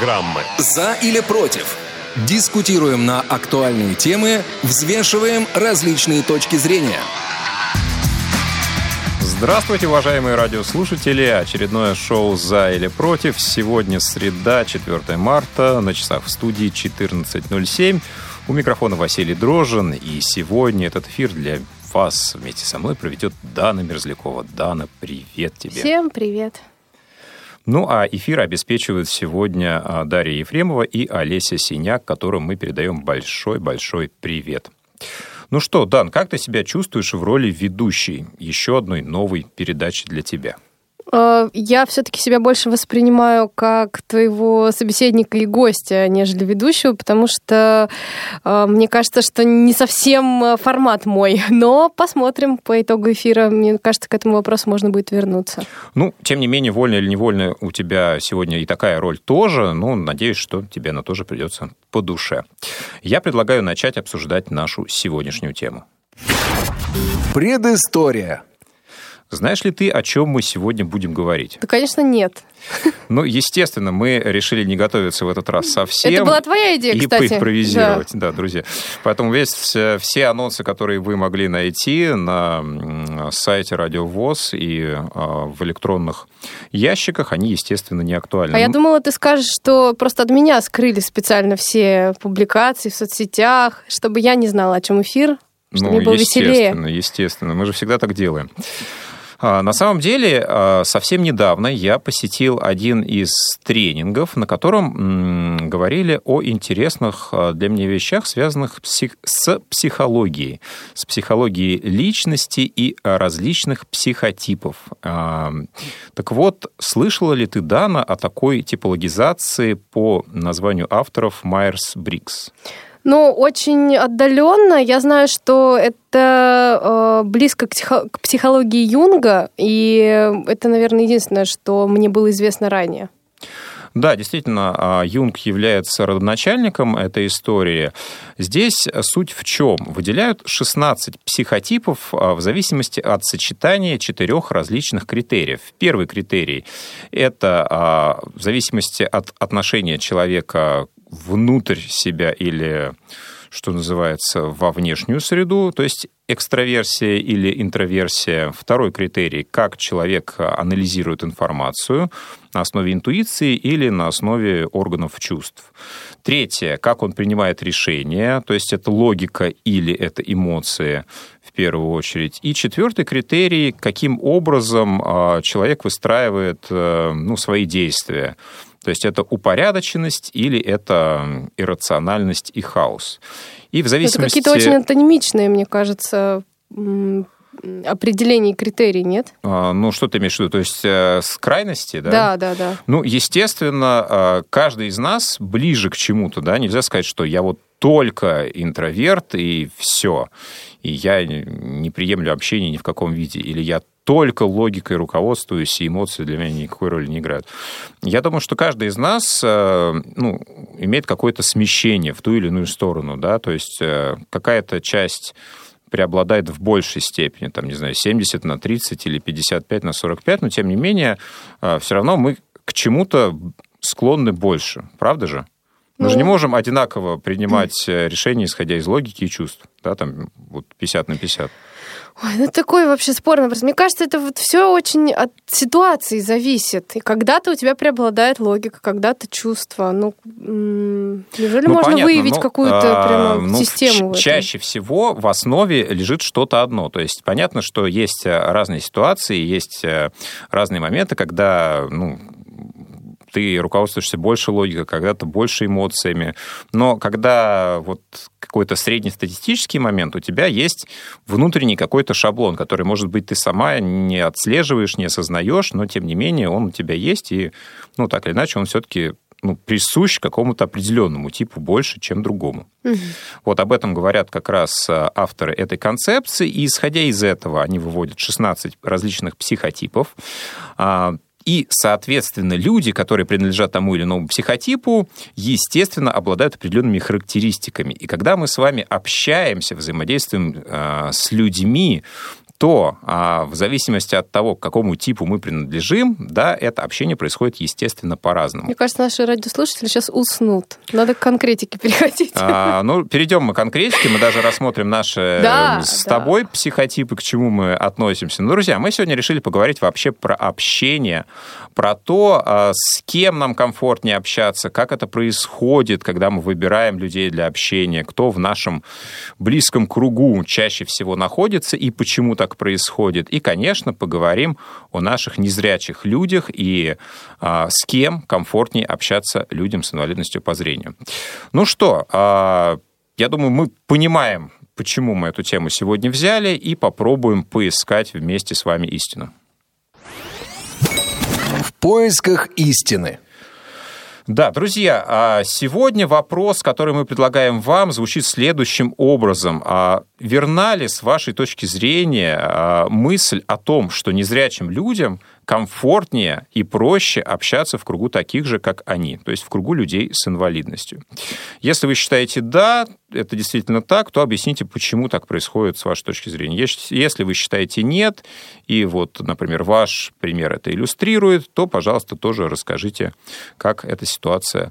программы. «За или против». Дискутируем на актуальные темы, взвешиваем различные точки зрения. Здравствуйте, уважаемые радиослушатели! Очередное шоу «За или против». Сегодня среда, 4 марта, на часах в студии 14.07. У микрофона Василий Дрожин, и сегодня этот эфир для вас вместе со мной проведет Дана Мерзлякова. Дана, привет тебе! Всем привет! Ну, а эфир обеспечивают сегодня а, Дарья Ефремова и Олеся Синяк, которым мы передаем большой-большой привет. Ну что, Дан, как ты себя чувствуешь в роли ведущей еще одной новой передачи для тебя? Э, я все-таки себя больше воспринимаю как твоего собеседника и гостя, нежели ведущего, потому что э, мне кажется, что не совсем э, формат мой. Но посмотрим по итогу эфира. Мне кажется, к этому вопросу можно будет вернуться. Ну, тем не менее, вольно или невольно у тебя сегодня и такая роль тоже. Ну, надеюсь, что тебе она тоже придется по душе. Я предлагаю начать обсуждать нашу сегодняшнюю тему. Предыстория. Знаешь ли ты, о чем мы сегодня будем говорить? Да, конечно, нет. Ну, естественно, мы решили не готовиться в этот раз совсем. Это была твоя идея, и кстати. И поимпровизировать, да. да, друзья. Поэтому весь, все анонсы, которые вы могли найти на сайте Радио ВОЗ и а, в электронных ящиках, они, естественно, не актуальны. А я думала, ты скажешь, что просто от меня скрыли специально все публикации в соцсетях, чтобы я не знала, о чем эфир, чтобы ну, мне было естественно, веселее. естественно. Мы же всегда так делаем. А, на самом деле, а, совсем недавно я посетил один из тренингов, на котором говорили о интересных а, для меня вещах, связанных с психологией, с психологией личности и различных психотипов. Так вот, слышала ли ты, Дана, о такой типологизации по названию авторов Майерс-Брикс? Ну, очень отдаленно. Я знаю, что это э, близко к, психо- к психологии Юнга, и это, наверное, единственное, что мне было известно ранее. Да, действительно, а, Юнг является родоначальником этой истории. Здесь суть в чем? Выделяют 16 психотипов а, в зависимости от сочетания четырех различных критериев. Первый критерий – это а, в зависимости от отношения человека внутрь себя или что называется, во внешнюю среду, то есть экстраверсия или интроверсия. Второй критерий, как человек анализирует информацию на основе интуиции или на основе органов чувств. Третье, как он принимает решения, то есть это логика или это эмоции в первую очередь. И четвертый критерий, каким образом а, человек выстраивает э, ну, свои действия. То есть это упорядоченность или это иррациональность и хаос. И в зависимости... Это какие-то очень антонимичные, мне кажется, определений критерий, нет? А, ну, что ты имеешь в виду? То есть э, с крайности, да? Да, да, да. Ну, естественно, э, каждый из нас ближе к чему-то, да? Нельзя сказать, что я вот только интроверт и все. И я не приемлю общение ни в каком виде. Или я только логикой руководствуюсь, и эмоции для меня никакой роли не играют. Я думаю, что каждый из нас э, ну, имеет какое-то смещение в ту или иную сторону, да, то есть э, какая-то часть преобладает в большей степени, там, не знаю, 70 на 30 или 55 на 45, но тем не менее, э, все равно мы к чему-то склонны больше, правда же? Мы ну, же не можем одинаково принимать решения, исходя из логики и чувств, да, там вот 50 на 50. Ой, ну такой вообще спорный вопрос. Мне кажется, это вот все очень от ситуации зависит. И когда-то у тебя преобладает логика, когда-то чувство. Ну, неужели ну, можно понятно, выявить ну, какую-то а, прямо ну, систему? Чаще всего в основе лежит что-то одно. То есть понятно, что есть э, разные ситуации, есть э, разные моменты, когда ну, ты руководствуешься больше логикой, когда-то больше эмоциями. Но когда вот какой-то среднестатистический момент, у тебя есть внутренний какой-то шаблон, который, может быть, ты сама не отслеживаешь, не осознаешь, но тем не менее он у тебя есть, и, ну, так или иначе, он все-таки ну, присущ какому-то определенному типу больше, чем другому. Угу. Вот об этом говорят как раз э, авторы этой концепции, и исходя из этого они выводят 16 различных психотипов. И, соответственно, люди, которые принадлежат тому или иному психотипу, естественно, обладают определенными характеристиками. И когда мы с вами общаемся, взаимодействуем э, с людьми, то а, в зависимости от того, к какому типу мы принадлежим, да, это общение происходит, естественно, по-разному. Мне кажется, наши радиослушатели сейчас уснут. Надо к конкретике переходить. А, ну, перейдем мы к конкретике, мы даже рассмотрим наши да, с да. тобой психотипы, к чему мы относимся. Ну, друзья, мы сегодня решили поговорить вообще про общение, про то, а, с кем нам комфортнее общаться, как это происходит, когда мы выбираем людей для общения, кто в нашем близком кругу чаще всего находится и почему так происходит. И, конечно, поговорим о наших незрячих людях и а, с кем комфортнее общаться людям с инвалидностью по зрению. Ну что, а, я думаю, мы понимаем, почему мы эту тему сегодня взяли, и попробуем поискать вместе с вами истину. В поисках истины. Да, друзья, а сегодня вопрос, который мы предлагаем вам, звучит следующим образом. А верна ли, с вашей точки зрения, а, мысль о том, что незрячим людям комфортнее и проще общаться в кругу таких же, как они, то есть в кругу людей с инвалидностью. Если вы считаете «да», это действительно так, то объясните, почему так происходит с вашей точки зрения. Если вы считаете «нет», и вот, например, ваш пример это иллюстрирует, то, пожалуйста, тоже расскажите, как эта ситуация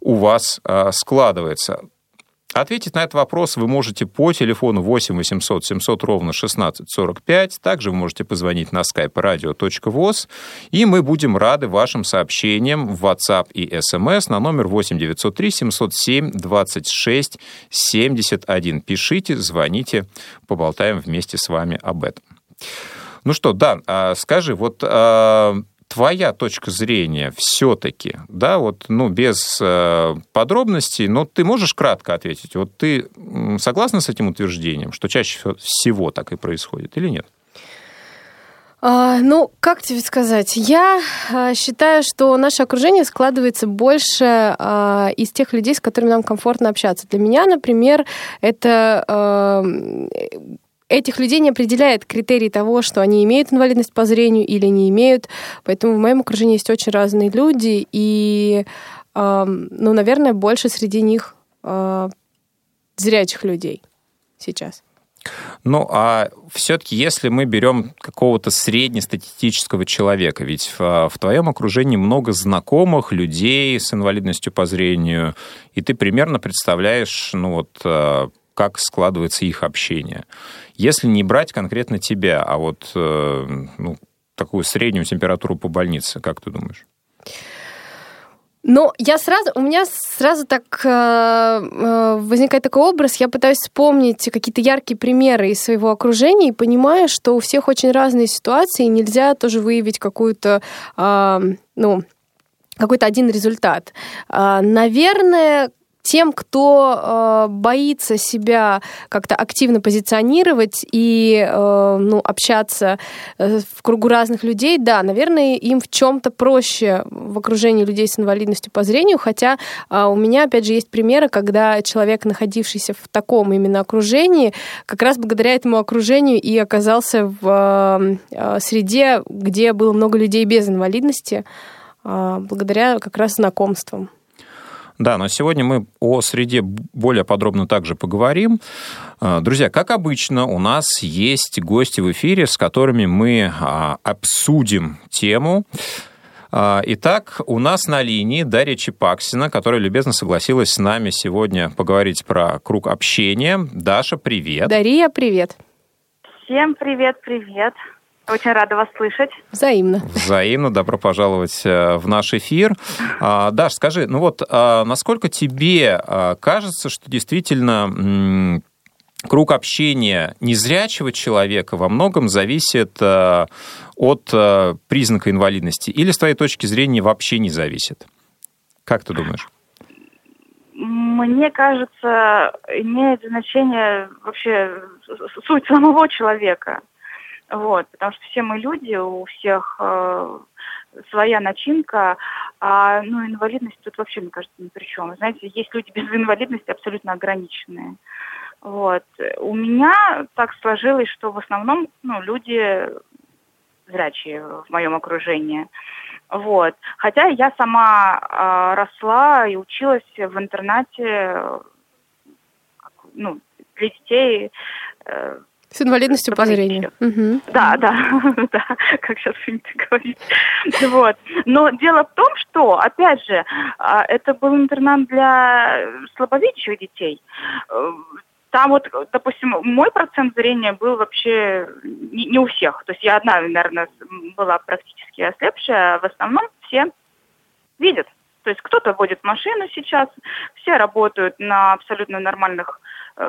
у вас а, складывается. Ответить на этот вопрос вы можете по телефону 8 800 700 ровно 16 45. Также вы можете позвонить на skype radio.voz. И мы будем рады вашим сообщениям в WhatsApp и SMS на номер 8 903 707 26 71. Пишите, звоните, поболтаем вместе с вами об этом. Ну что, да, а скажи, вот а, твоя точка зрения все-таки, да, вот, ну, без э, подробностей, но ты можешь кратко ответить, вот ты согласна с этим утверждением, что чаще всего так и происходит или нет? А, ну, как тебе сказать? Я а, считаю, что наше окружение складывается больше а, из тех людей, с которыми нам комфортно общаться. Для меня, например, это а, этих людей не определяет критерий того, что они имеют инвалидность по зрению или не имеют. Поэтому в моем окружении есть очень разные люди, и, э, ну, наверное, больше среди них э, зрячих людей сейчас. Ну, а все-таки, если мы берем какого-то среднестатистического человека, ведь в, в твоем окружении много знакомых людей с инвалидностью по зрению, и ты примерно представляешь, ну вот, э, как складывается их общение. Если не брать конкретно тебя, а вот э, ну, такую среднюю температуру по больнице, как ты думаешь? Ну, я сразу, у меня сразу так э, э, возникает такой образ, я пытаюсь вспомнить какие-то яркие примеры из своего окружения и понимаю, что у всех очень разные ситуации, и нельзя тоже выявить какую-то, э, ну, какой-то один результат. Э, наверное, тем, кто э, боится себя как-то активно позиционировать и э, ну, общаться э, в кругу разных людей, да, наверное, им в чем-то проще в окружении людей с инвалидностью по зрению, хотя э, у меня, опять же, есть примеры, когда человек, находившийся в таком именно окружении, как раз благодаря этому окружению и оказался в э, среде, где было много людей без инвалидности, э, благодаря как раз знакомствам. Да, но сегодня мы о среде более подробно также поговорим. А, друзья, как обычно, у нас есть гости в эфире, с которыми мы а, обсудим тему. А, итак, у нас на линии Дарья Чепаксина, которая любезно согласилась с нами сегодня поговорить про круг общения. Даша, привет. Дарья, привет. Всем привет, привет. Очень рада вас слышать. Взаимно. Взаимно. Добро пожаловать э, в наш эфир. А, Даш, скажи, ну вот, а, насколько тебе а, кажется, что действительно круг общения незрячего человека во многом зависит э, от э, признака инвалидности или, с твоей точки зрения, вообще не зависит? Как ты думаешь? Мне кажется, имеет значение вообще суть самого человека. Вот, потому что все мы люди, у всех э, своя начинка, а ну, инвалидность тут вообще, мне кажется, ни при чем. Знаете, есть люди без инвалидности абсолютно ограниченные. Вот. У меня так сложилось, что в основном ну, люди зрячие в моем окружении. Вот. Хотя я сама э, росла и училась в интернате ну, для детей э, С инвалидностью по зрению. Угу. Да, да, да, как сейчас принято говорить. Вот. Но дело в том, что, опять же, а, это был интернат для слабовидящих детей. Э, там вот, допустим, мой процент зрения был вообще не, не у всех. То есть я одна, наверное, была практически ослепшая, а в основном все видят. То есть кто-то водит машину сейчас, все работают на абсолютно нормальных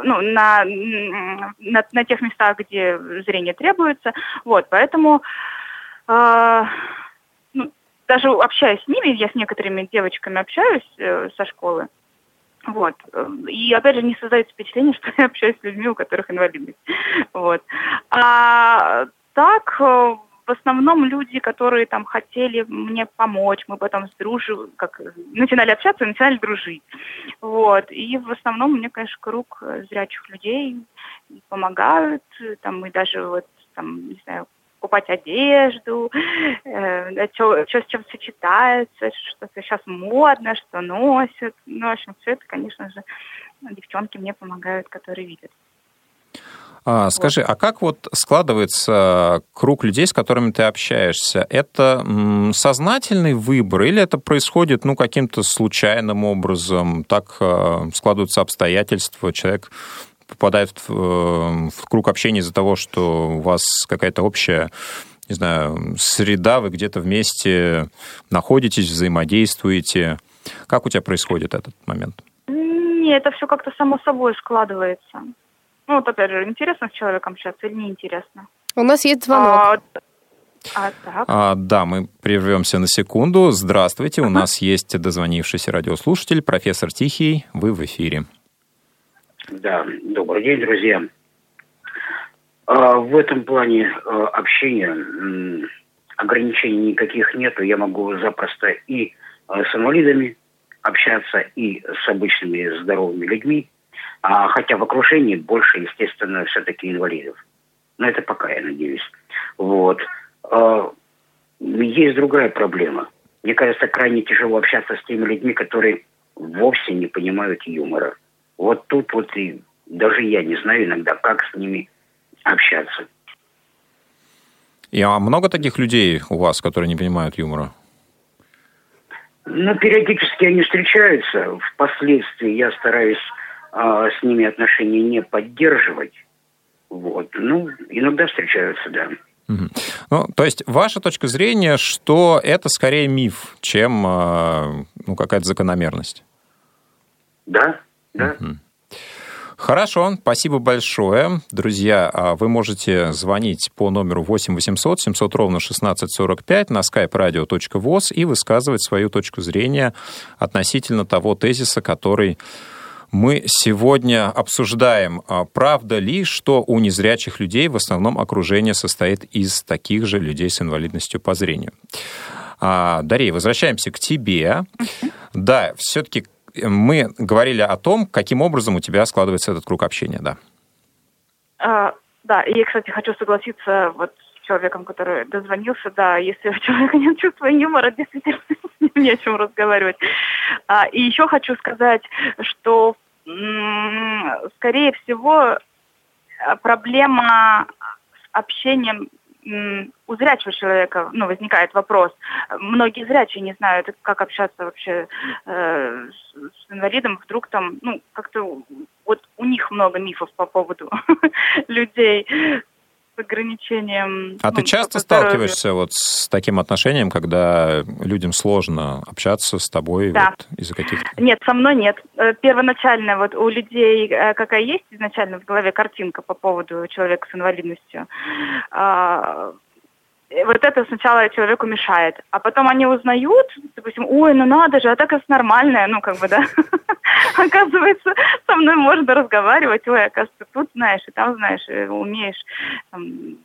ну, на, на, на тех местах, где зрение требуется. Вот, поэтому э, ну, даже общаясь с ними, я с некоторыми девочками общаюсь э, со школы, вот. И опять же не создается впечатление, что я общаюсь с людьми, у которых инвалидность. Вот. А так э, в основном люди, которые там хотели мне помочь, мы потом с дружи, как начинали общаться, начинали дружить. Вот. И в основном мне, конечно, круг э, зрячих людей помогают, там, и даже вот, там, не знаю, покупать одежду, э, что с чем сочетается, что сейчас модно, что носят. Ну, в общем, все это, конечно же, девчонки мне помогают, которые видят. А, скажи, а как вот складывается круг людей, с которыми ты общаешься? Это сознательный выбор или это происходит ну, каким-то случайным образом? Так а, складываются обстоятельства, человек попадает в, э, в круг общения из-за того, что у вас какая-то общая не знаю, среда, вы где-то вместе находитесь, взаимодействуете. Как у тебя происходит этот момент? Нет, это все как-то само собой складывается. Ну, вот опять же, интересно с человеком общаться или неинтересно? У нас есть звонок. А, а, так. А, да, мы прервемся на секунду. Здравствуйте, у нас есть дозвонившийся радиослушатель, профессор Тихий, вы в эфире. Да, добрый день, друзья. А, в этом плане а, общения ограничений никаких нету. Я могу запросто и а, с инвалидами общаться, и с обычными здоровыми людьми. А, хотя в окружении больше, естественно, все-таки инвалидов. Но это пока, я надеюсь. Вот. А, есть другая проблема. Мне кажется, крайне тяжело общаться с теми людьми, которые вовсе не понимают юмора. Вот тут вот и даже я не знаю иногда, как с ними общаться. И а много таких людей у вас, которые не понимают юмора? Ну, периодически они встречаются. Впоследствии я стараюсь а, с ними отношения не поддерживать. Вот. Ну, иногда встречаются, да. Ну, то есть ваша точка зрения, что это скорее миф, чем а, ну, какая-то закономерность? Да, да. Угу. Хорошо, спасибо большое. Друзья, а вы можете звонить по номеру 8 800 700 ровно 1645 на skype radio.voz и высказывать свою точку зрения относительно того тезиса, который мы сегодня обсуждаем, а правда ли, что у незрячих людей в основном окружение состоит из таких же людей с инвалидностью по зрению. А, Дарья, возвращаемся к тебе. Да, все-таки мы говорили о том, каким образом у тебя складывается этот круг общения, да. А, да, и, кстати, хочу согласиться вот с человеком, который дозвонился, да, если у человека нет чувства юмора, действительно с ним не о чем разговаривать. А, и еще хочу сказать, что скорее всего, проблема с общением у зрячего человека ну, возникает вопрос. Многие зрячие не знают, как общаться вообще э, с, с инвалидом. Вдруг там, ну, как-то вот у них много мифов по поводу людей ограничением. А ну, ты часто сталкиваешься вот с таким отношением, когда людям сложно общаться с тобой да. вот из-за каких-то... Нет, со мной нет. Э, первоначально вот у людей э, какая есть изначально в голове картинка по поводу человека с инвалидностью. А, вот это сначала человеку мешает. А потом они узнают, допустим, ой, ну надо же, а так это нормальное, ну как бы, да. Оказывается, со мной можно разговаривать, ой, оказывается, тут знаешь, и там знаешь, и умеешь там,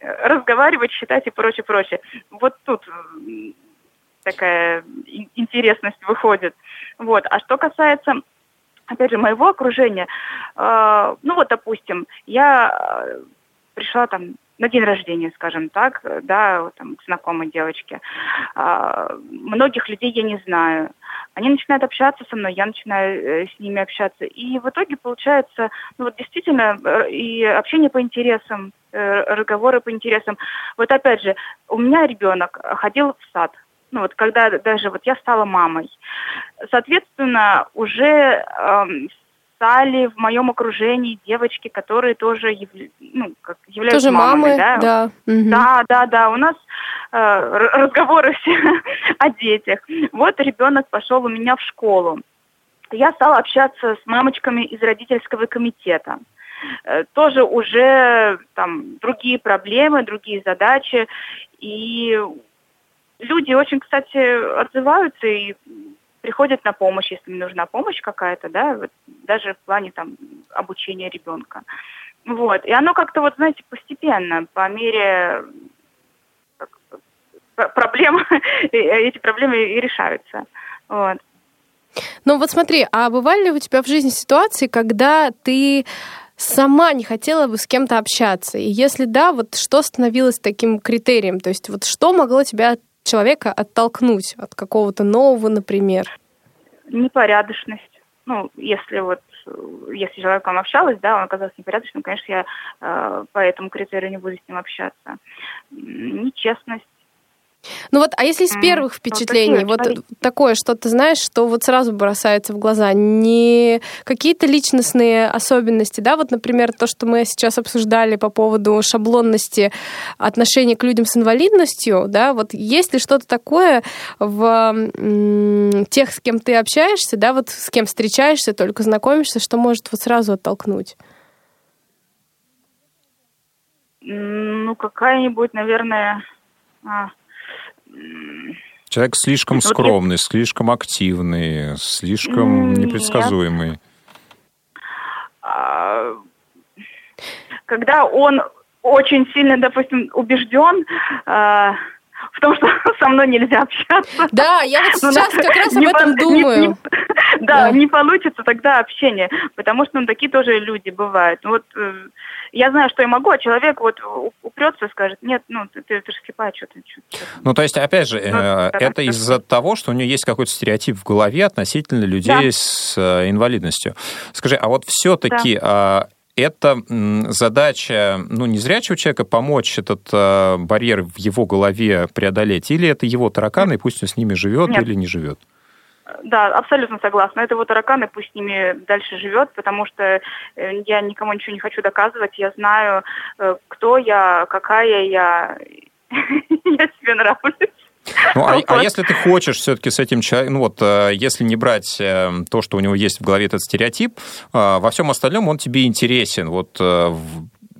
разговаривать, считать и прочее, прочее. Вот тут такая интересность выходит. Вот. А что касается, опять же, моего окружения, э, ну вот, допустим, я пришла там на день рождения, скажем так, да, там, к знакомой девочке. А, многих людей я не знаю. Они начинают общаться со мной, я начинаю э, с ними общаться. И в итоге получается, ну вот действительно, э, и общение по интересам, э, разговоры по интересам. Вот опять же, у меня ребенок ходил в сад, ну вот когда даже вот я стала мамой. Соответственно, уже эм, стали в моем окружении девочки, которые тоже ну, как являются тоже мамами, мамы, да? Да. Угу. да, да, да. У нас э, разговоры все о детях. Вот ребенок пошел у меня в школу. Я стала общаться с мамочками из родительского комитета. Э, тоже уже там другие проблемы, другие задачи. И люди очень, кстати, отзываются и приходят на помощь, если им нужна помощь какая-то, да, вот, даже в плане там обучения ребенка. Вот. И оно как-то вот, знаете, постепенно, по мере как, проблем, эти проблемы и решаются. Вот. Ну вот смотри, а бывали ли у тебя в жизни ситуации, когда ты сама не хотела бы с кем-то общаться? И если да, вот что становилось таким критерием? То есть вот что могло тебя человека оттолкнуть от какого-то нового, например? Непорядочность. Ну, если вот если с человеком общалась, да, он оказался непорядочным, конечно, я э, по этому критерию не буду с ним общаться. Нечестность, ну вот, а если из первых впечатлений, вот, вот такое, что ты знаешь, что вот сразу бросается в глаза, не какие-то личностные особенности, да, вот, например, то, что мы сейчас обсуждали по поводу шаблонности отношения к людям с инвалидностью, да, вот есть ли что-то такое в тех, с кем ты общаешься, да, вот с кем встречаешься, только знакомишься, что может вот сразу оттолкнуть? Ну, какая-нибудь, наверное, а, Человек слишком скромный, вот слишком активный, слишком Нет. непредсказуемый. А, когда он очень сильно, допустим, убежден, а, в том, что со мной нельзя общаться. Да, я вот сейчас как раз об этом думаю. Не, не, да, да, не получится тогда общение, потому что ну, такие тоже люди бывают. Вот э, я знаю, что я могу, а человек вот упрется и скажет, нет, ну ты, ты, ты же слепая, что ты... Что, ну, то есть, опять же, ну, э, это из-за того, что у нее есть какой-то стереотип в голове относительно людей да. с э, инвалидностью. Скажи, а вот все-таки да это задача, ну, незрячего человека помочь этот э, барьер в его голове преодолеть, или это его тараканы, и пусть он с ними живет Нет. или не живет? Да, абсолютно согласна. Это его тараканы, пусть с ними дальше живет, потому что э, я никому ничего не хочу доказывать. Я знаю, э, кто я, какая я. Я себе нравлюсь. Ну, а, а если ты хочешь все-таки с этим человеком, ну вот, э, если не брать то, что у него есть в голове этот стереотип, во всем остальном он тебе интересен. Вот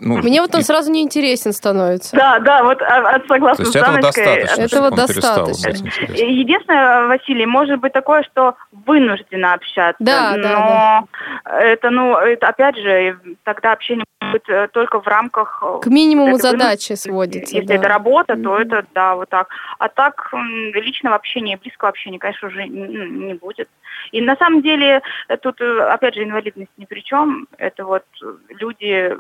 ну, Мне вот он и... сразу не интересен становится. Да, да, вот а, а, согласна То есть с этого достаточно, этого достаточно. Единственное, Василий, может быть такое, что вынуждена общаться. Да, но да, да. Это, ну, это, опять же, тогда общение может быть э, только в рамках... К минимуму это, задачи сводится. Если да. это работа, то это, да, вот так. А так личного общения, близкого общения, конечно, уже не будет. И на самом деле тут, э, опять же, инвалидность ни при чем. Это вот люди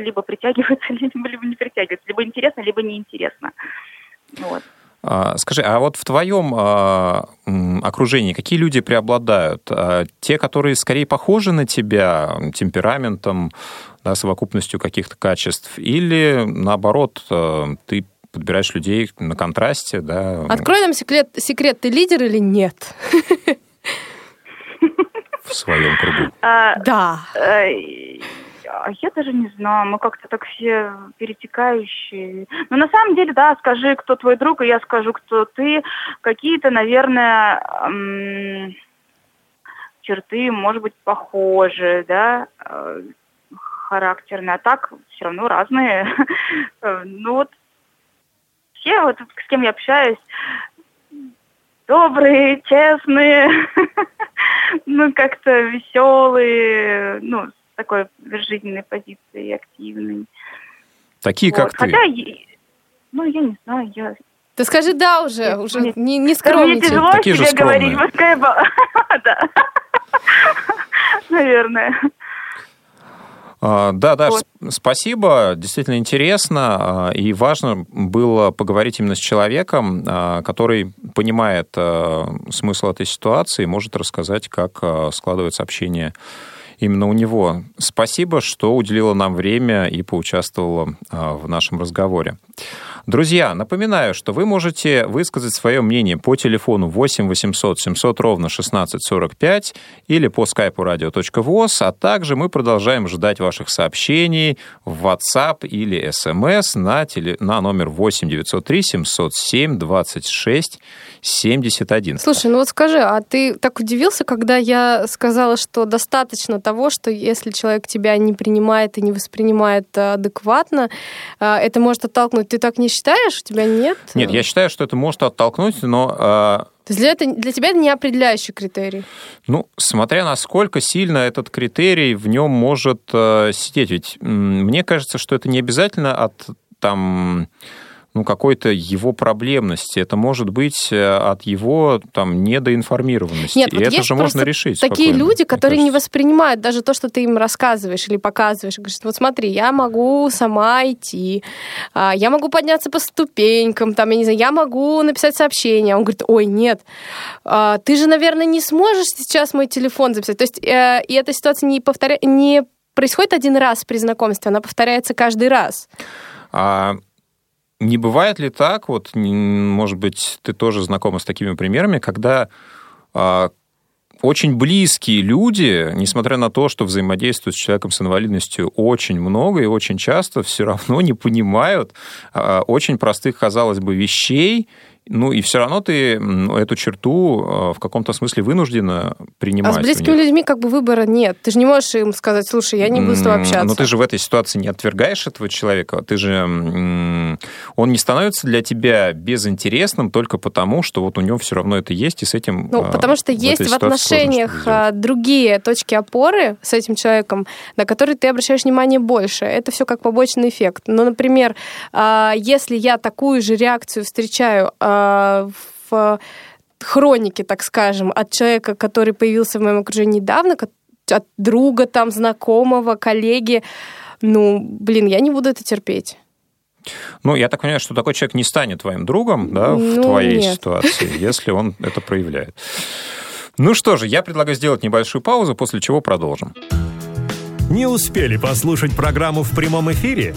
либо притягиваются, либо, либо не притягиваются, либо интересно, либо неинтересно. Вот. А, скажи, а вот в твоем а, окружении какие люди преобладают? А, те, которые скорее похожи на тебя темпераментом, да, совокупностью каких-то качеств, или наоборот, ты подбираешь людей на контрасте, да? Открой нам секрет, секрет ты лидер или нет? В своем кругу. Да. А я даже не знаю, мы как-то так все перетекающие. Но на самом деле, да, скажи, кто твой друг, и я скажу, кто ты. Какие-то, наверное, эм, черты, может быть, похожие, да, э, характерные, а так все равно разные. ну вот все, вот с кем я общаюсь, добрые, честные, ну как-то веселые, ну такой жизненной позиции, активной. Такие, вот. как Хотя, ты? ну, я не знаю, я... Ты скажи «да» уже, Нет, уже мне, не, не скромничай. Мне тяжело Такие себе говорить, пускай... да. Наверное. А, да, да, вот. спасибо. Действительно интересно. А, и важно было поговорить именно с человеком, а, который понимает смысл этой ситуации и может рассказать, как складывается общение именно у него. Спасибо, что уделила нам время и поучаствовала в нашем разговоре. Друзья, напоминаю, что вы можете высказать свое мнение по телефону 8 800 700 ровно 1645 или по скайпу radio.voz, а также мы продолжаем ждать ваших сообщений в WhatsApp или SMS на, теле... на номер 8 903 707 26 71. Слушай, ну вот скажи, а ты так удивился, когда я сказала, что достаточно того, что если человек тебя не принимает и не воспринимает э, адекватно, э, это может оттолкнуть. Ты так не считаешь? У тебя нет? Нет, я считаю, что это может оттолкнуть, но э, то есть для, это, для тебя это не определяющий критерий? Ну, смотря насколько сильно этот критерий в нем может э, сидеть. Ведь мне кажется, что это не обязательно от там ну, какой-то его проблемности. Это может быть э, от его там недоинформированности. Нет, и вот это же можно решить. Такие люди, которые не воспринимают даже то, что ты им рассказываешь или показываешь. Говоришь, вот смотри, я могу сама идти, а, я могу подняться по ступенькам, там, я не знаю, я могу написать сообщение. Он говорит, ой, нет, а, ты же, наверное, не сможешь сейчас мой телефон записать. То есть, э, и эта ситуация не, повторя... не происходит один раз при знакомстве, она повторяется каждый раз. А не бывает ли так, вот, может быть, ты тоже знакома с такими примерами, когда а, очень близкие люди, несмотря на то, что взаимодействуют с человеком с инвалидностью очень много и очень часто, все равно не понимают а, очень простых, казалось бы, вещей ну и все равно ты эту черту э, в каком-то смысле вынуждена принимать. А с близкими людьми как бы выбора нет. Ты же не можешь им сказать, слушай, я не буду с тобой общаться. Но ты же в этой ситуации не отвергаешь этого человека. Ты же... Он не становится для тебя безинтересным только потому, что вот у него все равно это есть, и с этим... Ну, потому что есть в отношениях а, другие точки опоры с этим человеком, на которые ты обращаешь внимание больше. Это все как побочный эффект. Ну, например, а, если я такую же реакцию встречаю а, в хронике, так скажем, от человека, который появился в моем окружении недавно, от друга, там, знакомого, коллеги, ну, блин, я не буду это терпеть. Ну, я так понимаю, что такой человек не станет твоим другом, да, в ну, твоей нет. ситуации, если он это проявляет. Ну что же, я предлагаю сделать небольшую паузу, после чего продолжим. Не успели послушать программу в прямом эфире?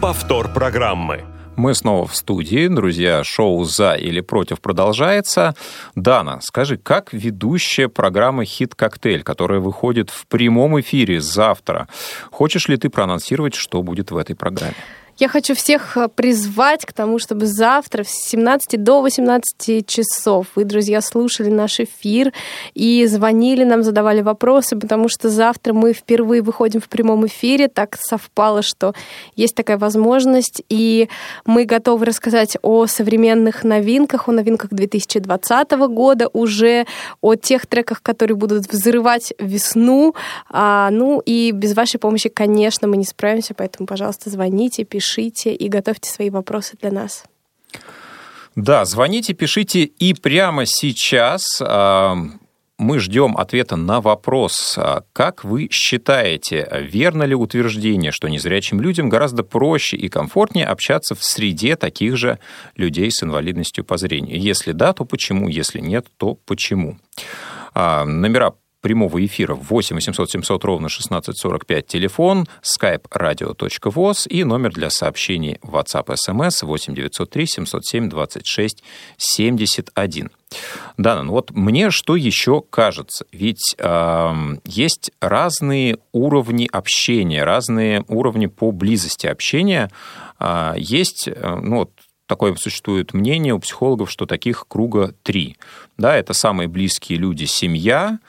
Повтор программы. Мы снова в студии. Друзья, шоу «За или против» продолжается. Дана, скажи, как ведущая программы «Хит-коктейль», которая выходит в прямом эфире завтра, хочешь ли ты проанонсировать, что будет в этой программе? Я хочу всех э, призвать к тому, чтобы завтра с 17 до 18 часов вы, друзья, слушали наш эфир и звонили нам, задавали вопросы, потому что завтра мы впервые выходим в прямом эфире. Так совпало, что есть такая возможность, и мы готовы рассказать о современных новинках, о новинках 2020 года, уже о тех треках, которые будут взрывать весну. А, ну и без вашей помощи, конечно, мы не справимся, поэтому, пожалуйста, звоните, пишите пишите и готовьте свои вопросы для нас. Да, звоните, пишите и прямо сейчас а, мы ждем ответа на вопрос, а, как вы считаете, верно ли утверждение, что незрячим людям гораздо проще и комфортнее общаться в среде таких же людей с инвалидностью по зрению? Если да, то почему? Если нет, то почему? А, номера прямого эфира 8 800 700 ровно 1645 телефон, skype radio.voz и номер для сообщений WhatsApp SMS 8 903 707 26 71. Дана, ну вот мне что еще кажется? Ведь э, есть разные уровни общения, разные уровни по близости общения. Э, есть, э, ну вот такое существует мнение у психологов, что таких круга три. Да, это самые близкие люди, семья,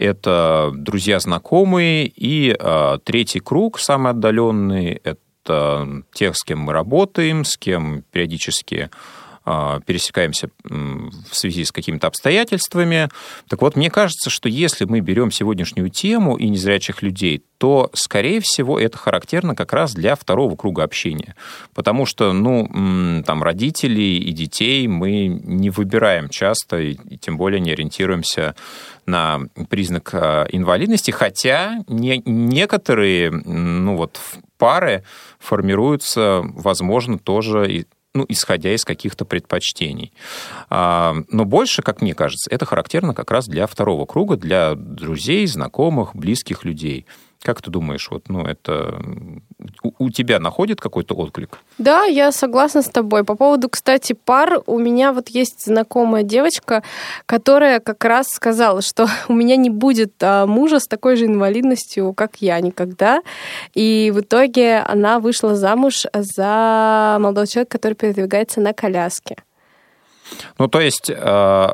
это друзья, знакомые, и э, третий круг, самый отдаленный, это тех, с кем мы работаем, с кем периодически а, пересекаемся в связи с какими-то обстоятельствами. Так вот, мне кажется, что если мы берем сегодняшнюю тему и незрячих людей, то, скорее всего, это характерно как раз для второго круга общения. Потому что, ну, там, родителей и детей мы не выбираем часто, и тем более не ориентируемся на признак а, инвалидности, хотя не, некоторые, ну, вот, пары формируются, возможно, тоже ну, исходя из каких-то предпочтений. А, но больше, как мне кажется, это характерно как раз для второго круга, для друзей, знакомых, близких людей. Как ты думаешь, вот, ну, это у, у тебя находит какой-то отклик? Да, я согласна с тобой. По поводу, кстати, пар, у меня вот есть знакомая девочка, которая как раз сказала, что у меня не будет а, мужа с такой же инвалидностью, как я никогда. И в итоге она вышла замуж за молодого человека, который передвигается на коляске. Ну, то есть, э,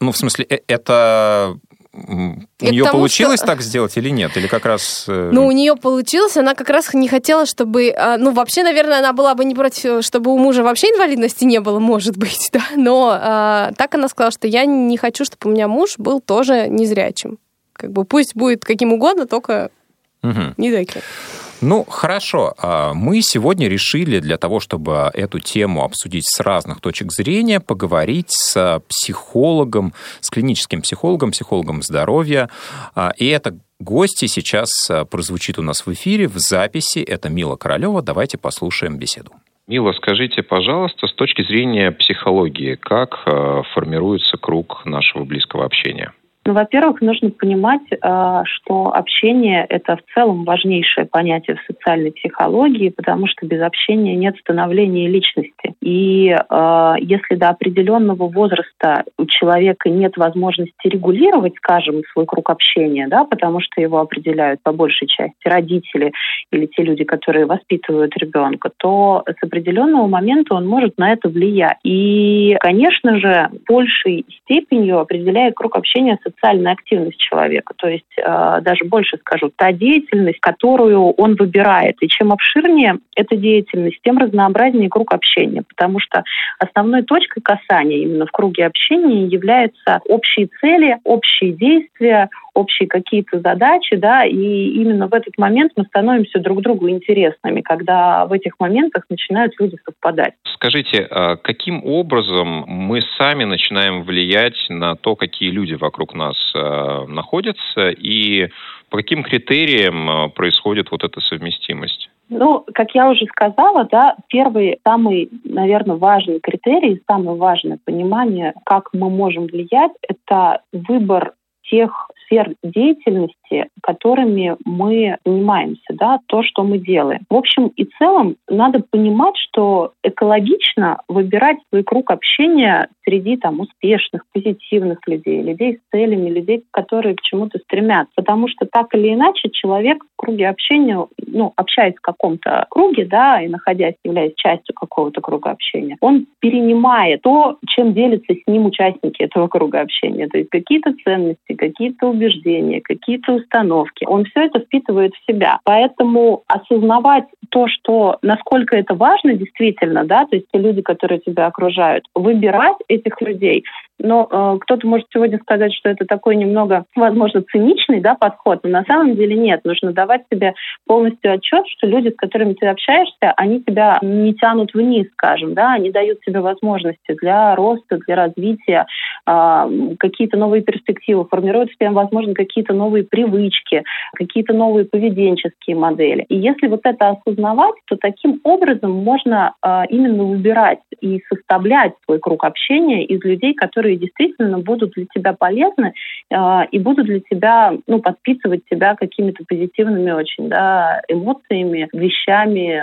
ну, в смысле, э, это у нее получилось что... так сделать или нет? Или как раз... Э, ну, у нее получилось. Она как раз не хотела, чтобы... А, ну, вообще, наверное, она была бы не против, чтобы у мужа вообще инвалидности не было, может быть, да. Но а, так она сказала, что я не хочу, чтобы у меня муж был тоже незрячим. Как бы пусть будет каким угодно, только угу. не таким. Ну, хорошо. А, мы сегодня решили для того, чтобы эту тему обсудить с разных точек зрения, поговорить с психологом, с клиническим психологом, психологом здоровья. А, и это гости сейчас а, прозвучит у нас в эфире, в записи. Это Мила Королева. Давайте послушаем беседу. Мила, скажите, пожалуйста, с точки зрения психологии, как формируется круг нашего близкого общения? Ну, во-первых, нужно понимать, э, что общение – это в целом важнейшее понятие в социальной психологии, потому что без общения нет становления личности. И э, если до определенного возраста у человека нет возможности регулировать, скажем, свой круг общения, да, потому что его определяют по большей части родители или те люди, которые воспитывают ребенка, то с определенного момента он может на это влиять. И, конечно же, большей степенью определяет круг общения социальная активность человека. То есть э, даже больше скажу, та деятельность, которую он выбирает. И чем обширнее эта деятельность, тем разнообразнее круг общения. Потому что основной точкой касания именно в круге общения являются общие цели, общие действия, общие какие-то задачи, да, и именно в этот момент мы становимся друг другу интересными, когда в этих моментах начинают люди совпадать. Скажите, а каким образом мы сами начинаем влиять на то, какие люди вокруг нас а, находятся, и по каким критериям а, происходит вот эта совместимость? Ну, как я уже сказала, да, первый, самый, наверное, важный критерий, самое важное понимание, как мы можем влиять, это выбор тех сфер деятельности, которыми мы занимаемся, да, то, что мы делаем. В общем и целом, надо понимать, что экологично выбирать свой круг общения среди там успешных, позитивных людей, людей с целями, людей, которые к чему-то стремятся. Потому что так или иначе человек в круге общения, ну, общаясь в каком-то круге, да, и находясь, являясь частью какого-то круга общения, он перенимает то, чем делятся с ним участники этого круга общения. То есть какие-то ценности, какие-то убеждения, какие-то установки. Он все это впитывает в себя. Поэтому осознавать то, что насколько это важно действительно, да, то есть те люди, которые тебя окружают, выбирать этих людей. Но э, кто-то может сегодня сказать, что это такой немного, возможно, циничный да, подход, но на самом деле нет. Нужно давать себе полностью отчет, что люди, с которыми ты общаешься, они тебя не тянут вниз, скажем, да, они дают тебе возможности для роста, для развития, э, какие-то новые перспективы, формируют в тебе, возможно, какие-то новые привычки, какие-то новые поведенческие модели. И если вот это осознавать, то таким образом можно э, именно выбирать и составлять свой круг общения из людей, которые которые действительно будут для тебя полезны э, и будут для тебя, ну, подпитывать тебя какими-то позитивными очень, да, эмоциями, вещами,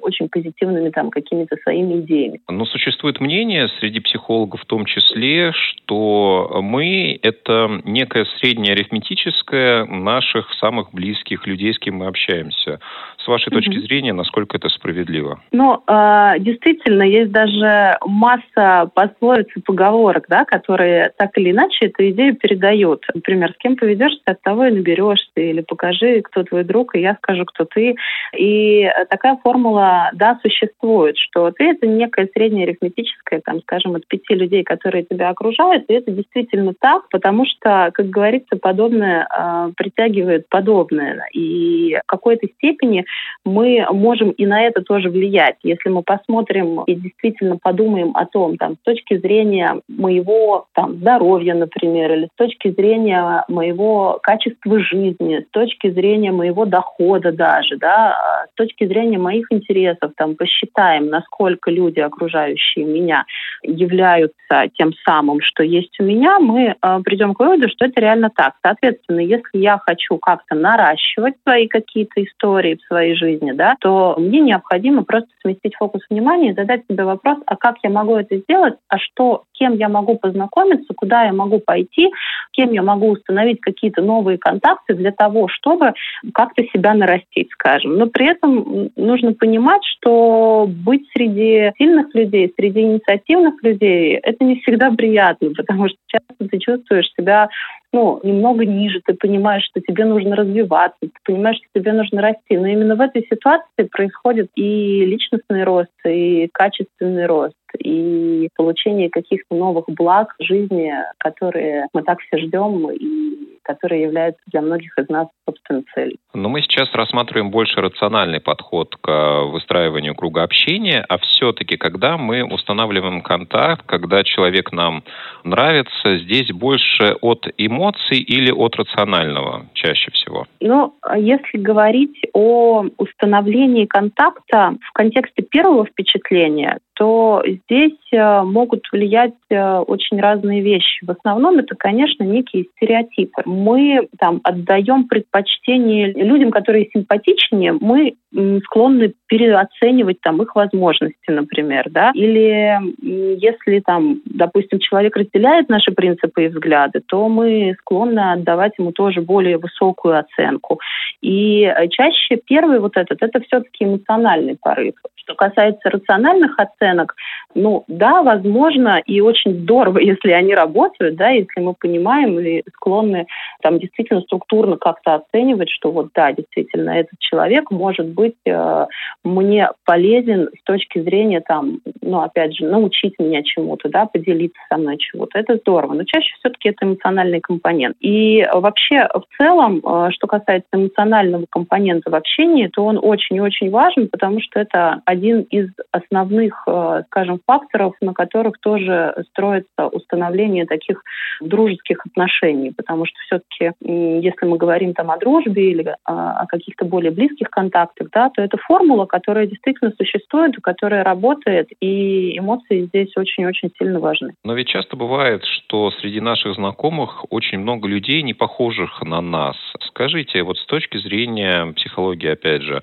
очень позитивными там какими-то своими идеями. Но существует мнение среди психологов в том числе, что мы — это некое среднее арифметическое наших самых близких людей, с кем мы общаемся. С вашей точки mm-hmm. зрения, насколько это справедливо? Ну, э, действительно, есть даже масса пословиц и поговорок, да, да, которые так или иначе эту идею передают. Например, с кем поведешься, от того и наберешься, или покажи, кто твой друг, и я скажу, кто ты. И такая формула, да, существует, что ты это некая средняя арифметическая, там, скажем, от пяти людей, которые тебя окружают, и это действительно так, потому что, как говорится, подобное э, притягивает подобное. И в какой-то степени мы можем и на это тоже влиять. Если мы посмотрим и действительно подумаем о том, там, с точки зрения моего там, здоровья, например, или с точки зрения моего качества жизни, с точки зрения моего дохода даже, да, а с точки зрения моих интересов, там, посчитаем, насколько люди, окружающие меня, являются тем самым, что есть у меня, мы э, придем к выводу, что это реально так. Соответственно, если я хочу как-то наращивать свои какие-то истории в своей жизни, да, то мне необходимо просто сместить фокус внимания и задать себе вопрос, а как я могу это сделать, а что, кем я могу познакомиться, куда я могу пойти, кем я могу установить какие-то новые контакты для того, чтобы как-то себя нарастить, скажем. Но при этом нужно понимать, что быть среди сильных людей, среди инициативных людей, это не всегда приятно, потому что часто ты чувствуешь себя ну, немного ниже, ты понимаешь, что тебе нужно развиваться, ты понимаешь, что тебе нужно расти. Но именно в этой ситуации происходит и личностный рост, и качественный рост и получение каких-то новых благ жизни, которые мы так все ждем и которые являются для многих из нас собственной целью. Но мы сейчас рассматриваем больше рациональный подход к выстраиванию круга общения, а все-таки, когда мы устанавливаем контакт, когда человек нам нравится, здесь больше от эмоций или от рационального чаще всего? Ну, если говорить о установлении контакта в контексте первого впечатления, то здесь э, могут влиять э, очень разные вещи. В основном это, конечно, некие стереотипы. Мы там отдаем предпочтение людям, которые симпатичнее, мы склонны переоценивать там их возможности, например, да, или если там, допустим, человек разделяет наши принципы и взгляды, то мы склонны отдавать ему тоже более высокую оценку. И э, чаще первый вот этот, это все-таки эмоциональный порыв. Что касается рациональных оценок, оценок ну да, возможно, и очень здорово, если они работают, да, если мы понимаем или склонны там действительно структурно как-то оценивать, что вот да, действительно, этот человек может быть э, мне полезен с точки зрения там, ну опять же, научить меня чему-то, да, поделиться со мной чего-то. Это здорово, но чаще все-таки это эмоциональный компонент. И вообще в целом, э, что касается эмоционального компонента в общении, то он очень и очень важен, потому что это один из основных, э, скажем, факторов, на которых тоже строится установление таких дружеских отношений, потому что все-таки, если мы говорим там о дружбе или о каких-то более близких контактах, да, то это формула, которая действительно существует, которая работает, и эмоции здесь очень-очень сильно важны. Но ведь часто бывает, что среди наших знакомых очень много людей, не похожих на нас. Скажите, вот с точки зрения психологии, опять же,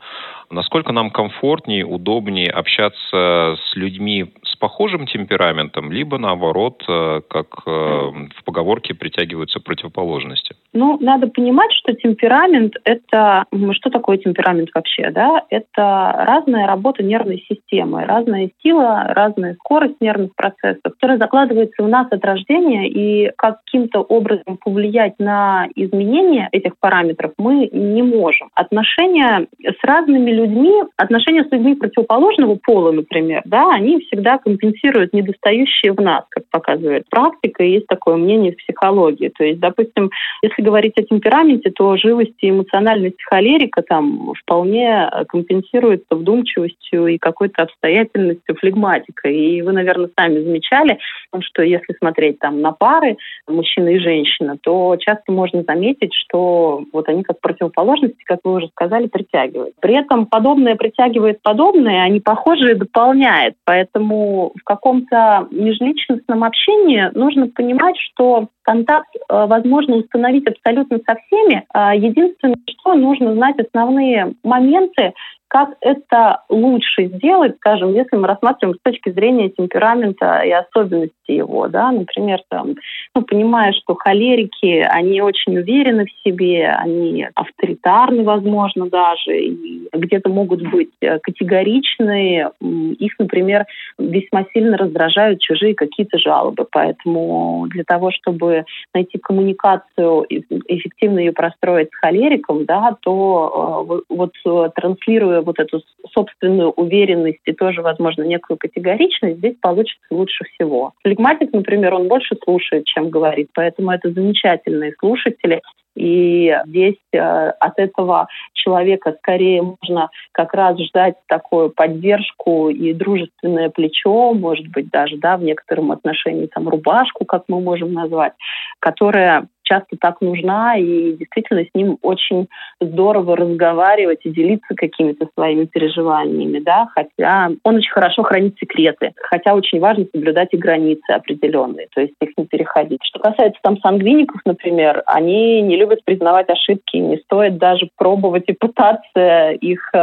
насколько нам комфортнее, удобнее общаться с людьми похожим темпераментом, либо наоборот, э, как э, в поговорке притягиваются противоположности? Ну, надо понимать, что темперамент – это… Что такое темперамент вообще? Да? Это разная работа нервной системы, разная сила, разная скорость нервных процессов, которая закладывается у нас от рождения, и каким-то образом повлиять на изменение этих параметров мы не можем. Отношения с разными людьми, отношения с людьми противоположного пола, например, да, они всегда компенсируют недостающие в нас, как показывает практика, и есть такое мнение в психологии. То есть, допустим, если говорить о темпераменте, то живость и эмоциональность холерика там вполне компенсируется вдумчивостью и какой-то обстоятельностью флегматика. И вы, наверное, сами замечали, что если смотреть там на пары мужчина и женщина, то часто можно заметить, что вот они как противоположности, как вы уже сказали, притягивают. При этом подобное притягивает подобное, они похожие дополняет. Поэтому в каком-то межличностном общении нужно понимать, что контакт э, возможно установить абсолютно со всеми. А единственное, что нужно знать основные моменты, как это лучше сделать, скажем, если мы рассматриваем с точки зрения темперамента и особенностей его, да, например, там, ну, понимая, что холерики, они очень уверены в себе, они авторитарны, возможно, даже, и где-то могут быть э, категоричные, их, например, весьма сильно раздражают чужие какие-то жалобы. Поэтому для того, чтобы найти коммуникацию, эффективно ее простроить с холериком, да, то вот транслируя вот эту собственную уверенность и тоже, возможно, некую категоричность, здесь получится лучше всего. Флегматик, например, он больше слушает, чем говорит, поэтому это замечательные слушатели. И здесь э, от этого человека скорее можно как раз ждать такую поддержку и дружественное плечо, может быть, даже да, в некотором отношении там рубашку, как мы можем назвать, которая часто так нужна, и действительно с ним очень здорово разговаривать и делиться какими-то своими переживаниями, да, хотя он очень хорошо хранит секреты, хотя очень важно соблюдать и границы определенные, то есть их не переходить. Что касается там сангвиников, например, они не любят признавать ошибки, не стоит даже пробовать и пытаться их э,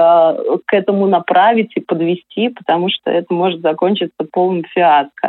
к этому направить и подвести, потому что это может закончиться полным фиаско.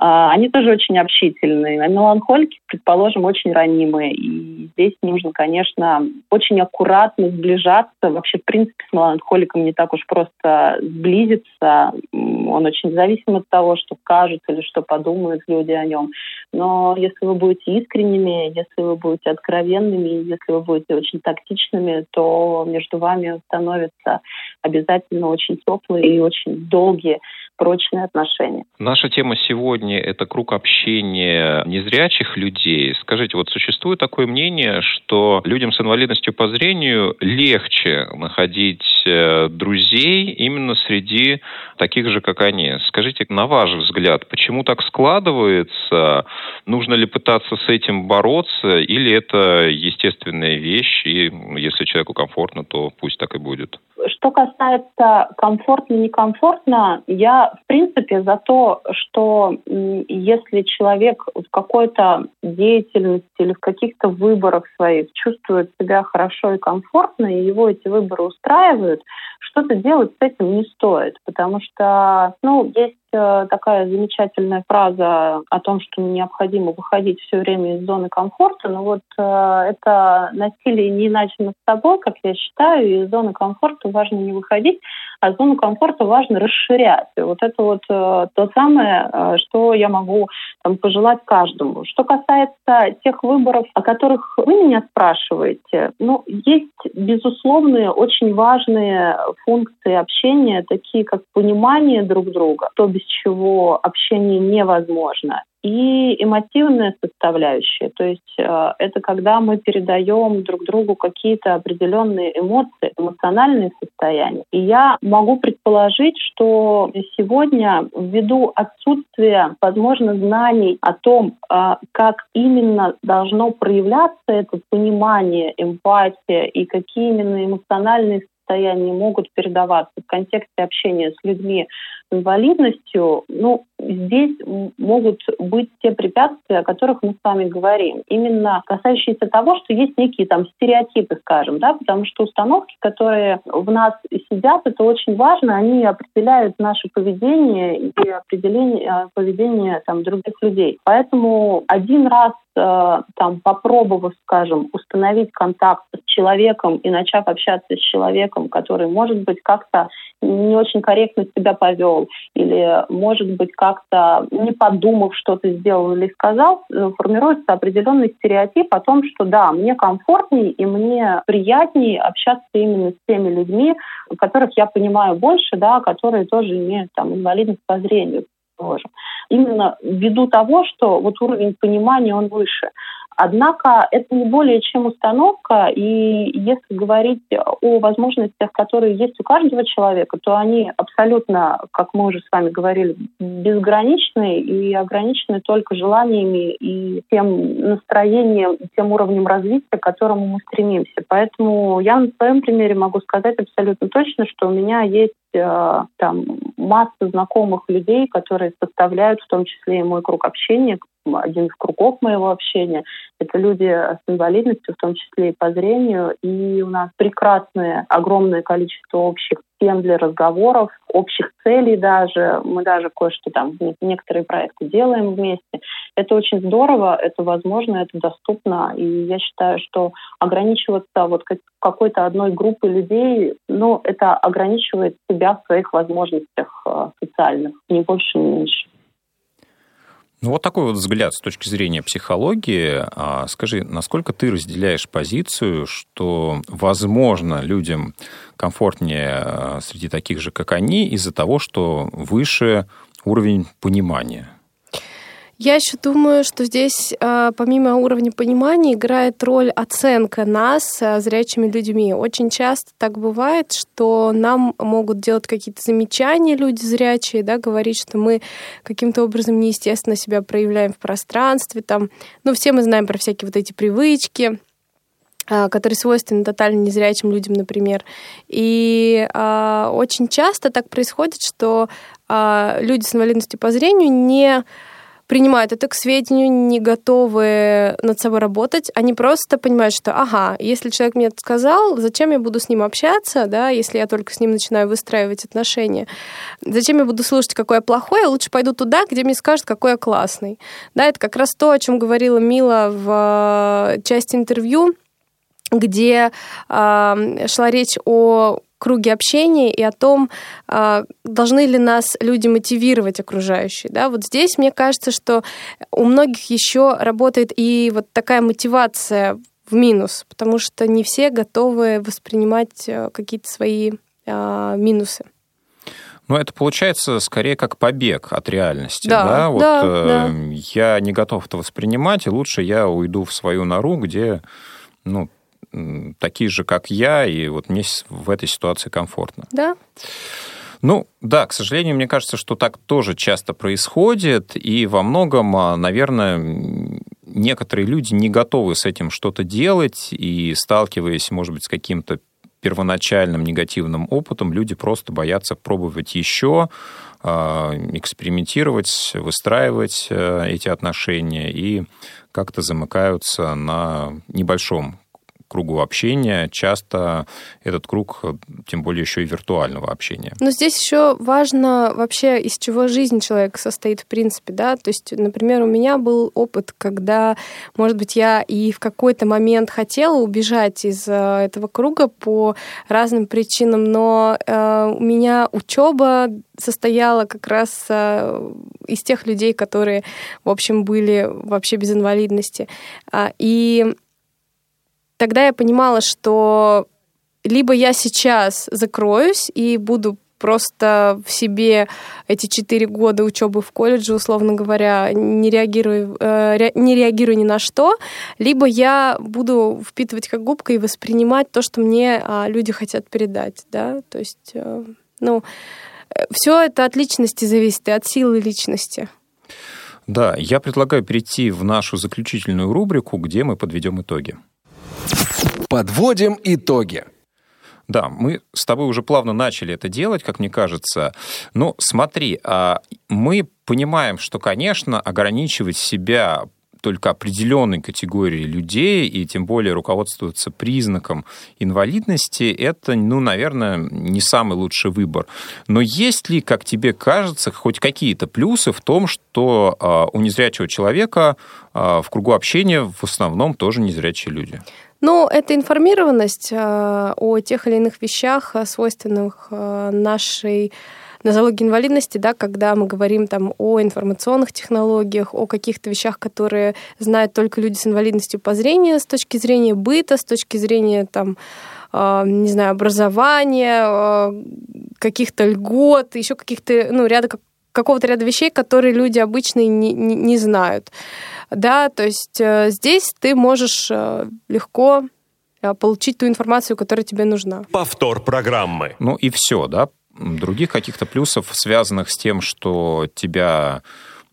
Э, они тоже очень общительные. Меланхолики, предположим, очень ранние ранимые. И здесь нужно, конечно, очень аккуратно сближаться. Вообще, в принципе, с меланхоликом не так уж просто сблизиться. Он очень зависим от того, что скажут или что подумают люди о нем. Но если вы будете искренними, если вы будете откровенными, если вы будете очень тактичными, то между вами становятся обязательно очень теплые и очень долгие прочные отношения. Наша тема сегодня – это круг общения незрячих людей. Скажите, вот существует такое мнение, что людям с инвалидностью по зрению легче находить э, друзей именно среди таких же, как они. Скажите, на ваш взгляд, почему так складывается? Нужно ли пытаться с этим бороться, или это естественная вещь, и если человеку комфортно, то пусть так и будет? Что касается комфортно-некомфортно, я в принципе за то, что если человек в какой-то деятельности или в каких-то выборах своих чувствует себя хорошо и комфортно, и его эти выборы устраивают, что-то делать с этим не стоит, потому что, ну, есть такая замечательная фраза о том, что необходимо выходить все время из зоны комфорта, но вот э, это насилие не иначе над собой, как я считаю, из зоны комфорта важно не выходить, а зону комфорта важно расширять. И вот это вот э, то самое, э, что я могу там, пожелать каждому. Что касается тех выборов, о которых вы меня спрашиваете, ну, есть безусловные, очень важные функции общения, такие как понимание друг друга, то, без чего общение невозможно, и эмотивная составляющая. То есть э, это когда мы передаем друг другу какие-то определенные эмоции, эмоциональные состояния. И я могу предположить, что сегодня ввиду отсутствия, возможно, знаний о том, э, как именно должно проявляться это понимание, эмпатия и какие именно эмоциональные состояния могут передаваться в контексте общения с людьми с инвалидностью, ну, здесь могут быть те препятствия, о которых мы с вами говорим. Именно касающиеся того, что есть некие там стереотипы, скажем, да, потому что установки, которые в нас сидят, это очень важно, они определяют наше поведение и определение э, поведения там других людей. Поэтому один раз там, попробовав, скажем, установить контакт с человеком и начав общаться с человеком, который, может быть, как-то не очень корректно себя повел или, может быть, как-то не подумав, что-то сделал или сказал, э, формируется определенный стереотип о том, что да, мне комфортнее и мне приятнее общаться именно с теми людьми, которых я понимаю больше, да, которые тоже имеют там инвалидность по зрению положим. Именно ввиду того, что вот уровень понимания, он выше. Однако это не более чем установка, и если говорить о возможностях, которые есть у каждого человека, то они абсолютно, как мы уже с вами говорили, безграничны и ограничены только желаниями и тем настроением, и тем уровнем развития, к которому мы стремимся. Поэтому я на своем примере могу сказать абсолютно точно, что у меня есть там масса знакомых людей, которые составляют в том числе и мой круг общения, один из кругов моего общения. Это люди с инвалидностью, в том числе и по зрению. И у нас прекрасное, огромное количество общих тем для разговоров, общих целей даже. Мы даже кое-что там, некоторые проекты делаем вместе. Это очень здорово, это возможно, это доступно. И я считаю, что ограничиваться вот какой-то одной группы людей, ну, это ограничивает себя в своих возможностях э, социальных, ни больше, ни меньше. Ну, вот такой вот взгляд с точки зрения психологии. А скажи, насколько ты разделяешь позицию, что, возможно, людям комфортнее а, среди таких же, как они, из-за того, что выше уровень понимания? Я еще думаю, что здесь а, помимо уровня понимания играет роль оценка нас а, зрячими людьми. Очень часто так бывает, что нам могут делать какие-то замечания люди зрячие, да, говорить, что мы каким-то образом неестественно себя проявляем в пространстве. Там, ну, все мы знаем про всякие вот эти привычки, а, которые свойственны тотально незрячим людям, например. И а, очень часто так происходит, что а, люди с инвалидностью по зрению не принимают это к сведению, не готовы над собой работать. Они просто понимают, что, ага, если человек мне это сказал, зачем я буду с ним общаться, да, если я только с ним начинаю выстраивать отношения? Зачем я буду слушать, какой я плохой, я лучше пойду туда, где мне скажут, какой я классный. Да, это как раз то, о чем говорила Мила в э, части интервью, где э, шла речь о круге общения и о том, а, должны ли нас люди мотивировать окружающие. Да? Вот здесь мне кажется, что у многих еще работает и вот такая мотивация в минус, потому что не все готовы воспринимать э, какие-то свои а, минусы. Ну, это получается скорее как побег от реальности, да? да? Вот да, э, да. я не готов это воспринимать, и лучше я уйду в свою нору, где ну, такие же, как я, и вот мне в этой ситуации комфортно. Да. Ну, да, к сожалению, мне кажется, что так тоже часто происходит, и во многом, а, наверное, некоторые люди не готовы с этим что-то делать, и сталкиваясь, может быть, с каким-то первоначальным негативным опытом, люди просто боятся пробовать еще, а, экспериментировать, выстраивать э, эти отношения и как-то замыкаются на небольшом кругу общения, часто этот круг, тем более еще и виртуального общения. Но здесь еще важно вообще, из чего жизнь человека состоит в принципе, да, то есть, например, у меня был опыт, когда, может быть, я и в какой-то момент хотела убежать из э, этого круга по разным причинам, но э, у меня учеба состояла как раз э, из тех людей, которые, в общем, были вообще без инвалидности. А, и тогда я понимала, что либо я сейчас закроюсь и буду просто в себе эти четыре года учебы в колледже, условно говоря, не реагирую, э, не реагирую ни на что, либо я буду впитывать как губка и воспринимать то, что мне э, люди хотят передать, да, то есть, э, ну, э, все это от личности зависит и от силы личности. Да, я предлагаю перейти в нашу заключительную рубрику, где мы подведем итоги. Подводим итоги. Да, мы с тобой уже плавно начали это делать, как мне кажется. Но смотри, а, мы понимаем, что, конечно, ограничивать себя только определенной категории людей, и тем более руководствоваться признаком инвалидности, это, ну, наверное, не самый лучший выбор. Но есть ли, как тебе кажется, хоть какие-то плюсы в том, что э, у незрячего человека э, в кругу общения в основном тоже незрячие люди? Ну, это информированность э, о тех или иных вещах, свойственных э, нашей нозологии инвалидности, да, когда мы говорим там о информационных технологиях, о каких-то вещах, которые знают только люди с инвалидностью по зрению с точки зрения быта, с точки зрения там не знаю, образования, каких-то льгот, еще каких-то, ну, ряда какого-то ряда вещей, которые люди обычные не, не, не знают. Да, то есть э, здесь ты можешь э, легко э, получить ту информацию, которая тебе нужна. Повтор программы. Ну и все, да? Других каких-то плюсов, связанных с тем, что тебя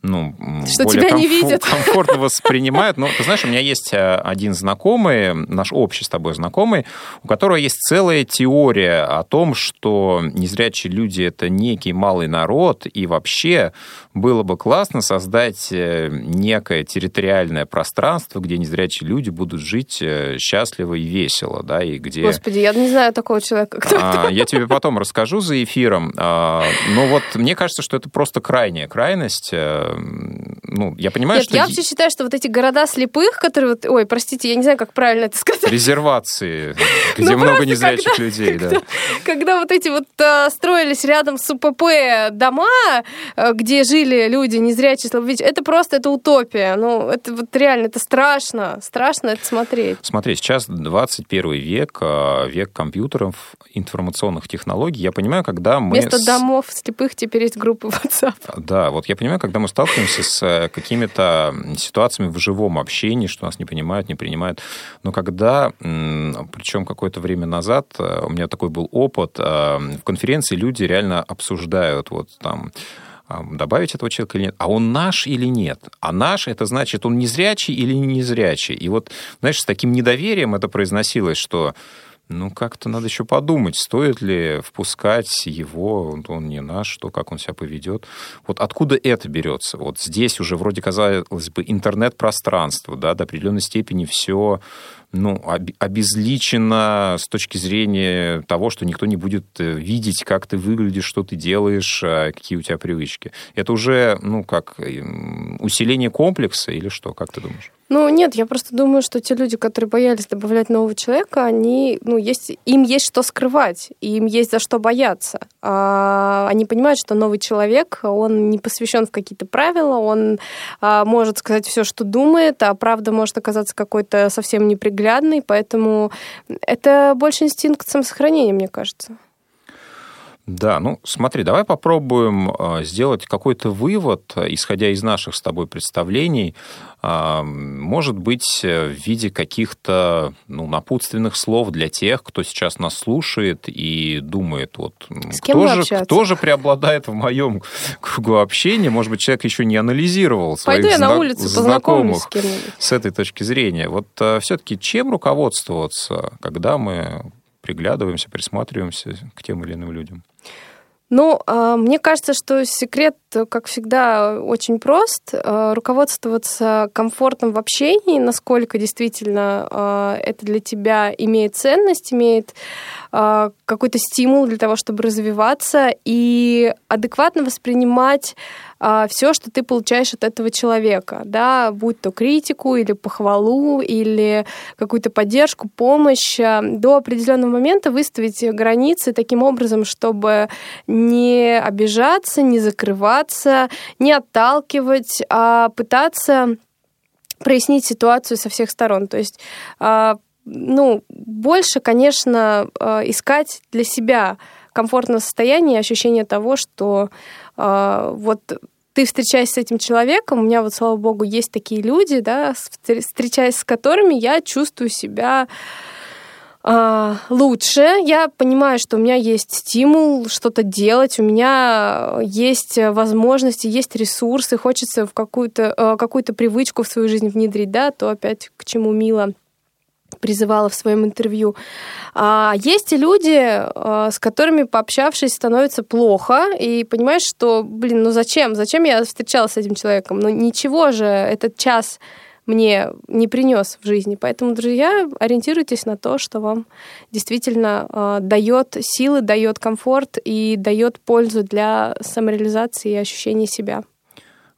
ну, что более тебя не комфор- видят. комфортно воспринимают. Но ты знаешь, у меня есть э, один знакомый, наш общий с тобой знакомый, у которого есть целая теория о том, что незрячие люди это некий малый народ, и вообще было бы классно создать э, некое территориальное пространство, где незрячие люди будут жить э, счастливо и весело, да, и где... Господи, я не знаю такого человека. Кто? А, Я тебе потом расскажу за эфиром. А, Но вот мне кажется, что это просто крайняя крайность. Э, Ну, я понимаю, Нет, что я вообще считаю, что вот эти города слепых, которые вот... Ой, простите, я не знаю, как правильно это сказать. резервации, где Ну, много незрячих людей, да. Когда вот эти вот э, строились рядом с УПП дома, э, где жили люди незрячие, слабовидящие, это просто, это утопия. Ну, это вот реально, это страшно. Страшно это смотреть. Смотри, сейчас 21 век, а, век компьютеров, информационных технологий. Я понимаю, когда мы... Вместо домов слепых теперь есть группы WhatsApp. Да, вот я понимаю, когда мы сталкиваемся с э, какими-то ситуациями в живом общении, что нас не понимают, не принимают, но когда, причем какое-то время назад, э, у меня такой был опыт, э, в конференции люди реально обсуждают вот там а, добавить этого человека или нет, а он наш или нет. А наш, это значит, он незрячий или не незрячий. И вот, знаешь, с таким недоверием это произносилось, что ну, как-то надо еще подумать, стоит ли впускать его, он не наш, что, как он себя поведет. Вот откуда это берется? Вот здесь уже вроде казалось бы интернет-пространство, да, до определенной степени все ну, об- обезличено с точки зрения того, что никто не будет э, видеть, как ты выглядишь, что ты делаешь, а какие у тебя привычки. Это уже, ну, как м, усиление комплекса или что, как ты думаешь? Ну, нет, я просто думаю, что те люди, которые боялись добавлять нового человека, они, ну, есть, им есть что скрывать, им есть за что бояться. А, они понимают, что новый человек, он не посвящен в какие-то правила, он а, может сказать все, что думает, а правда может оказаться какой-то совсем неприглядной, поэтому это больше инстинкт самосохранения, мне кажется. Да, ну смотри, давай попробуем э, сделать какой-то вывод, исходя из наших с тобой представлений, а, может быть, э, в виде каких-то ну, напутственных слов для тех, кто сейчас нас слушает и думает, вот С кто, же, общаться? кто же преобладает в моем кругу общения. Может быть, человек еще не анализировал своих Пойду я на зна- улицу познакомлюсь знакомых с с этой точки зрения. Вот все-таки чем руководствоваться, когда мы приглядываемся, присматриваемся к тем или иным людям? Ну, а, мне кажется, что секрет, как всегда, очень прост. А, Руководствоваться комфортом в общении, насколько действительно а, это для тебя имеет ценность, имеет а, какой-то стимул для того, чтобы развиваться и адекватно воспринимать все, что ты получаешь от этого человека, да, будь то критику или похвалу, или какую-то поддержку, помощь, до определенного момента выставить границы таким образом, чтобы не обижаться, не закрываться, не отталкивать, а пытаться прояснить ситуацию со всех сторон. То есть, а, ну, больше, конечно, а, искать для себя комфортное состояние, ощущение того, что а, вот ты встречаясь с этим человеком, у меня вот, слава богу, есть такие люди, да, встр- встречаясь с которыми я чувствую себя лучше. Я понимаю, что у меня есть стимул что-то делать, у меня есть возможности, есть ресурсы, хочется в какую-то э, какую-то привычку в свою жизнь внедрить, да, то опять к чему Мила призывала в своем интервью. А есть люди, э, с которыми пообщавшись становится плохо, и понимаешь, что, блин, ну зачем? Зачем я встречалась с этим человеком? Ну ничего же этот час мне не принес в жизни. Поэтому, друзья, ориентируйтесь на то, что вам действительно э, дает силы, дает комфорт и дает пользу для самореализации и ощущения себя.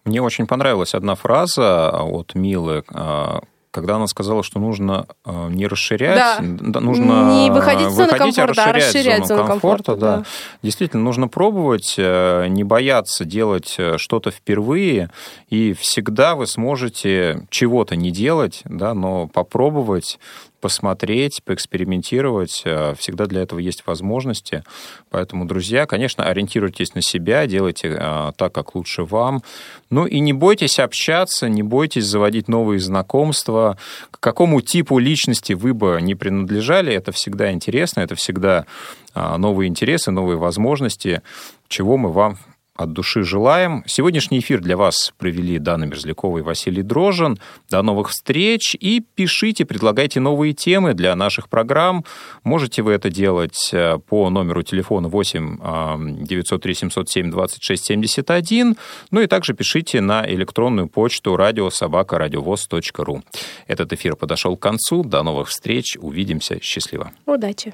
Мне очень понравилась одна фраза от Милы, а, когда она сказала, что нужно а, не расширять, Да. нужно Не выходить выходить, а комфорта, а расширять, расширять зону зону комфорта. комфорта, да. да. Действительно, нужно пробовать, э, не бояться делать э, что-то впервые, и всегда вы сможете чего-то не делать, да, но попробовать, посмотреть, поэкспериментировать. Э, Всегда для этого есть возможности. Поэтому, друзья, конечно, ориентируйтесь на себя, делайте э, так, как лучше вам. Ну и не бойтесь общаться, не бойтесь заводить новые знакомства. К какому типу личности вы бы не принадлежали, это всегда интересно, это всегда а, новые интересы, новые возможности, чего мы вам от души желаем. Сегодняшний эфир для вас провели Дана Мерзлякова и Василий Дрожин. До новых встреч и пишите, предлагайте новые темы для наших программ. Можете вы это делать э, по номеру телефона 8 903 707 26 71. Ну и также пишите на электронную почту радиособакарадиовоз.ру. Этот эфир подошел к концу. До новых встреч. Увидимся. Счастливо. Удачи.